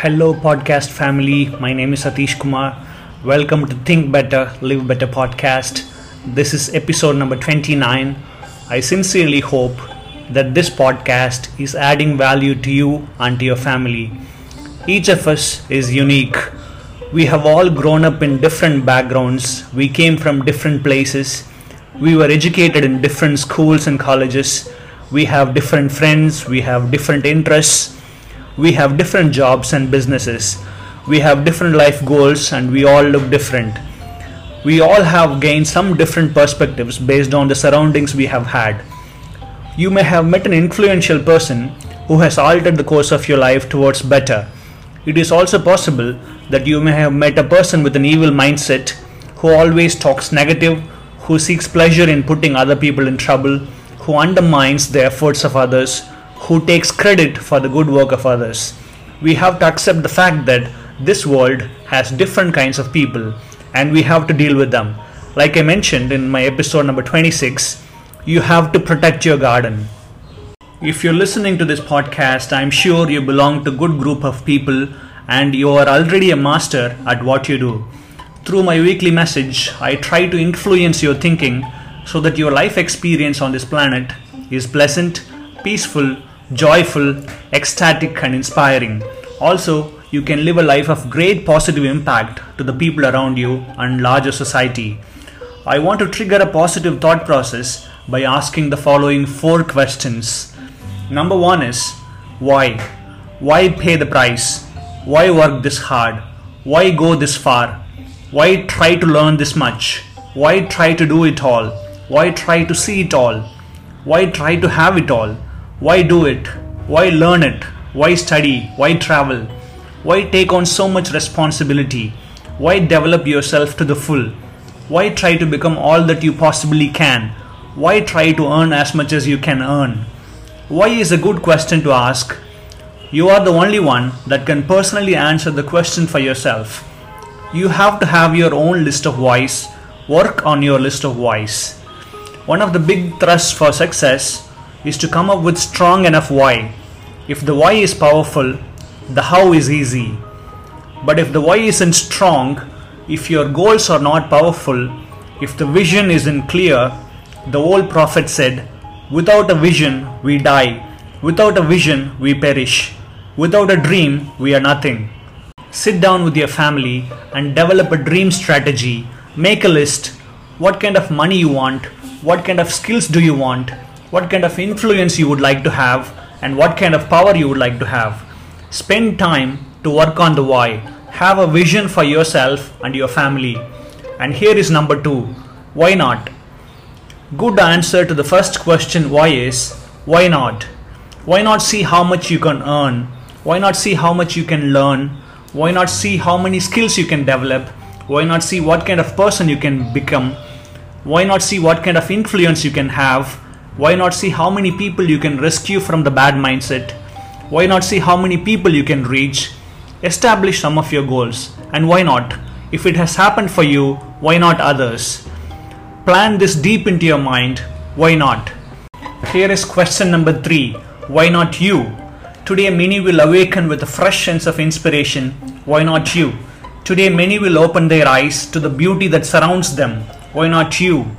Hello, podcast family. My name is Satish Kumar. Welcome to Think Better, Live Better podcast. This is episode number 29. I sincerely hope that this podcast is adding value to you and to your family. Each of us is unique. We have all grown up in different backgrounds. We came from different places. We were educated in different schools and colleges. We have different friends. We have different interests we have different jobs and businesses. We have different life goals and we all look different. We all have gained some different perspectives based on the surroundings we have had. You may have met an influential person who has altered the course of your life towards better. It is also possible that you may have met a person with an evil mindset who always talks negative, who seeks pleasure in putting other people in trouble, who undermines the efforts of others, who takes credit for the good work of others. We have to accept the fact that this world has different kinds of people and we have to deal with them. Like I mentioned in my episode number 26, you have to protect your garden. If you're listening to this podcast, I'm sure you belong to a good group of people and you are already a master at what you do. Through my weekly message, I try to influence your thinking so that your life experience on this planet is pleasant, peaceful, joyful, ecstatic, and inspiring. Also, you can live a life of great positive impact to the people around you and larger society. I want to trigger a positive thought process by asking the following four questions. Number one is why? Why pay the price? Why work this hard? Why go this far? Why try to learn this much? Why try to do it all? Why try to see it all? Why try to have it all? Why do it? Why learn it? Why study? Why travel? Why take on so much responsibility? Why develop yourself to the full? Why try to become all that you possibly can? Why try to earn as much as you can earn? Why is a good question to ask. You are the only one that can personally answer the question for yourself. You have to have your own list of whys, work on your list of whys. One of the big thrusts for success is to come up with strong enough why. If the why is powerful, the how is easy. But if the why isn't strong, if your goals are not powerful, if the vision isn't clear, the old prophet said, Without a vision, we die. Without a vision, we perish. Without a dream, we are nothing. Sit down with your family and develop a dream strategy. Make a list. What kind of money you want? What kind of skills do you want? What kind of influence you would like to have, and what kind of power you would like to have. Spend time to work on the why. Have a vision for yourself and your family. And here is number two why not? Good answer to the first question why is why not? Why not see how much you can earn? Why not see how much you can learn? Why not see how many skills you can develop? Why not see what kind of person you can become? Why not see what kind of influence you can have? Why not see how many people you can rescue from the bad mindset? Why not see how many people you can reach? Establish some of your goals. And why not? If it has happened for you, why not others? Plan this deep into your mind. Why not? Here is question number three Why not you? Today, many will awaken with a fresh sense of inspiration. Why not you? Today, many will open their eyes to the beauty that surrounds them. Why not you?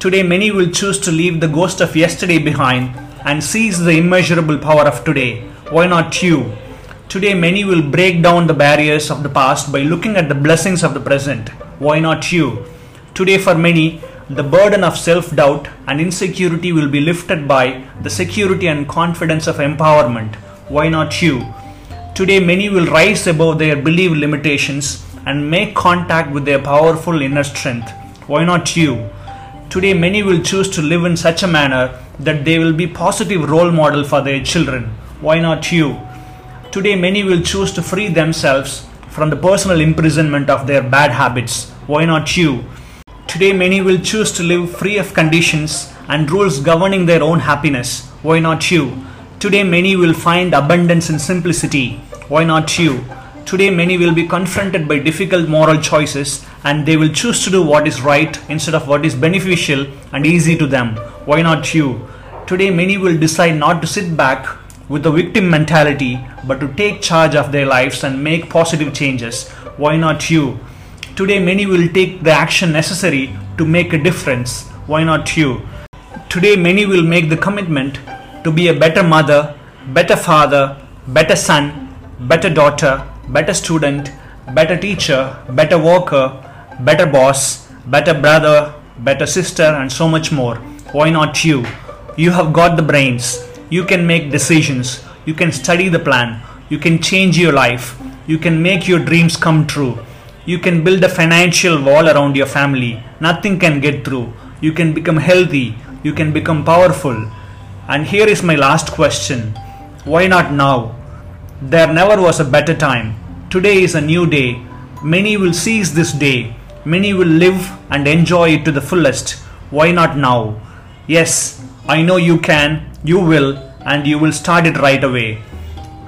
Today, many will choose to leave the ghost of yesterday behind and seize the immeasurable power of today. Why not you? Today, many will break down the barriers of the past by looking at the blessings of the present. Why not you? Today, for many, the burden of self doubt and insecurity will be lifted by the security and confidence of empowerment. Why not you? Today, many will rise above their belief limitations and make contact with their powerful inner strength. Why not you? Today, many will choose to live in such a manner that they will be positive role model for their children. Why not you? Today, many will choose to free themselves from the personal imprisonment of their bad habits. Why not you? Today, many will choose to live free of conditions and rules governing their own happiness. Why not you? Today, many will find abundance in simplicity. Why not you? Today, many will be confronted by difficult moral choices and they will choose to do what is right instead of what is beneficial and easy to them. Why not you? Today, many will decide not to sit back with the victim mentality, but to take charge of their lives and make positive changes. Why not you? Today, many will take the action necessary to make a difference. Why not you? Today, many will make the commitment to be a better mother, better father, better son, better daughter, better student, better teacher, better worker, better boss, better brother, better sister, and so much more. Why not you? You have got the brains. You can make decisions. You can study the plan. You can change your life. You can make your dreams come true. You can build a financial wall around your family. Nothing can get through. You can become healthy. You can become powerful. And here is my last question Why not now? There never was a better time. Today is a new day. Many will seize this day. Many will live and enjoy it to the fullest. Why not now? Yes, I know you can, you will, and you will start it right away.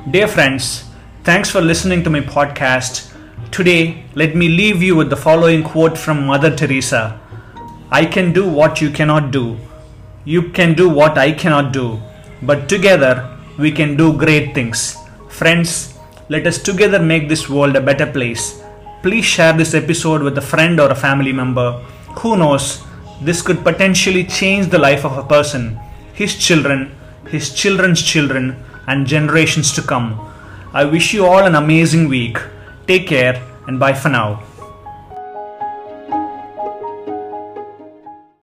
Dear friends, thanks for listening to my podcast. Today, let me leave you with the following quote from Mother Teresa I can do what you cannot do. You can do what I cannot do. But together, we can do great things. Friends, let us together make this world a better place. Please share this episode with a friend or a family member. Who knows, this could potentially change the life of a person, his children, his children's children, and generations to come. I wish you all an amazing week. Take care and bye for now.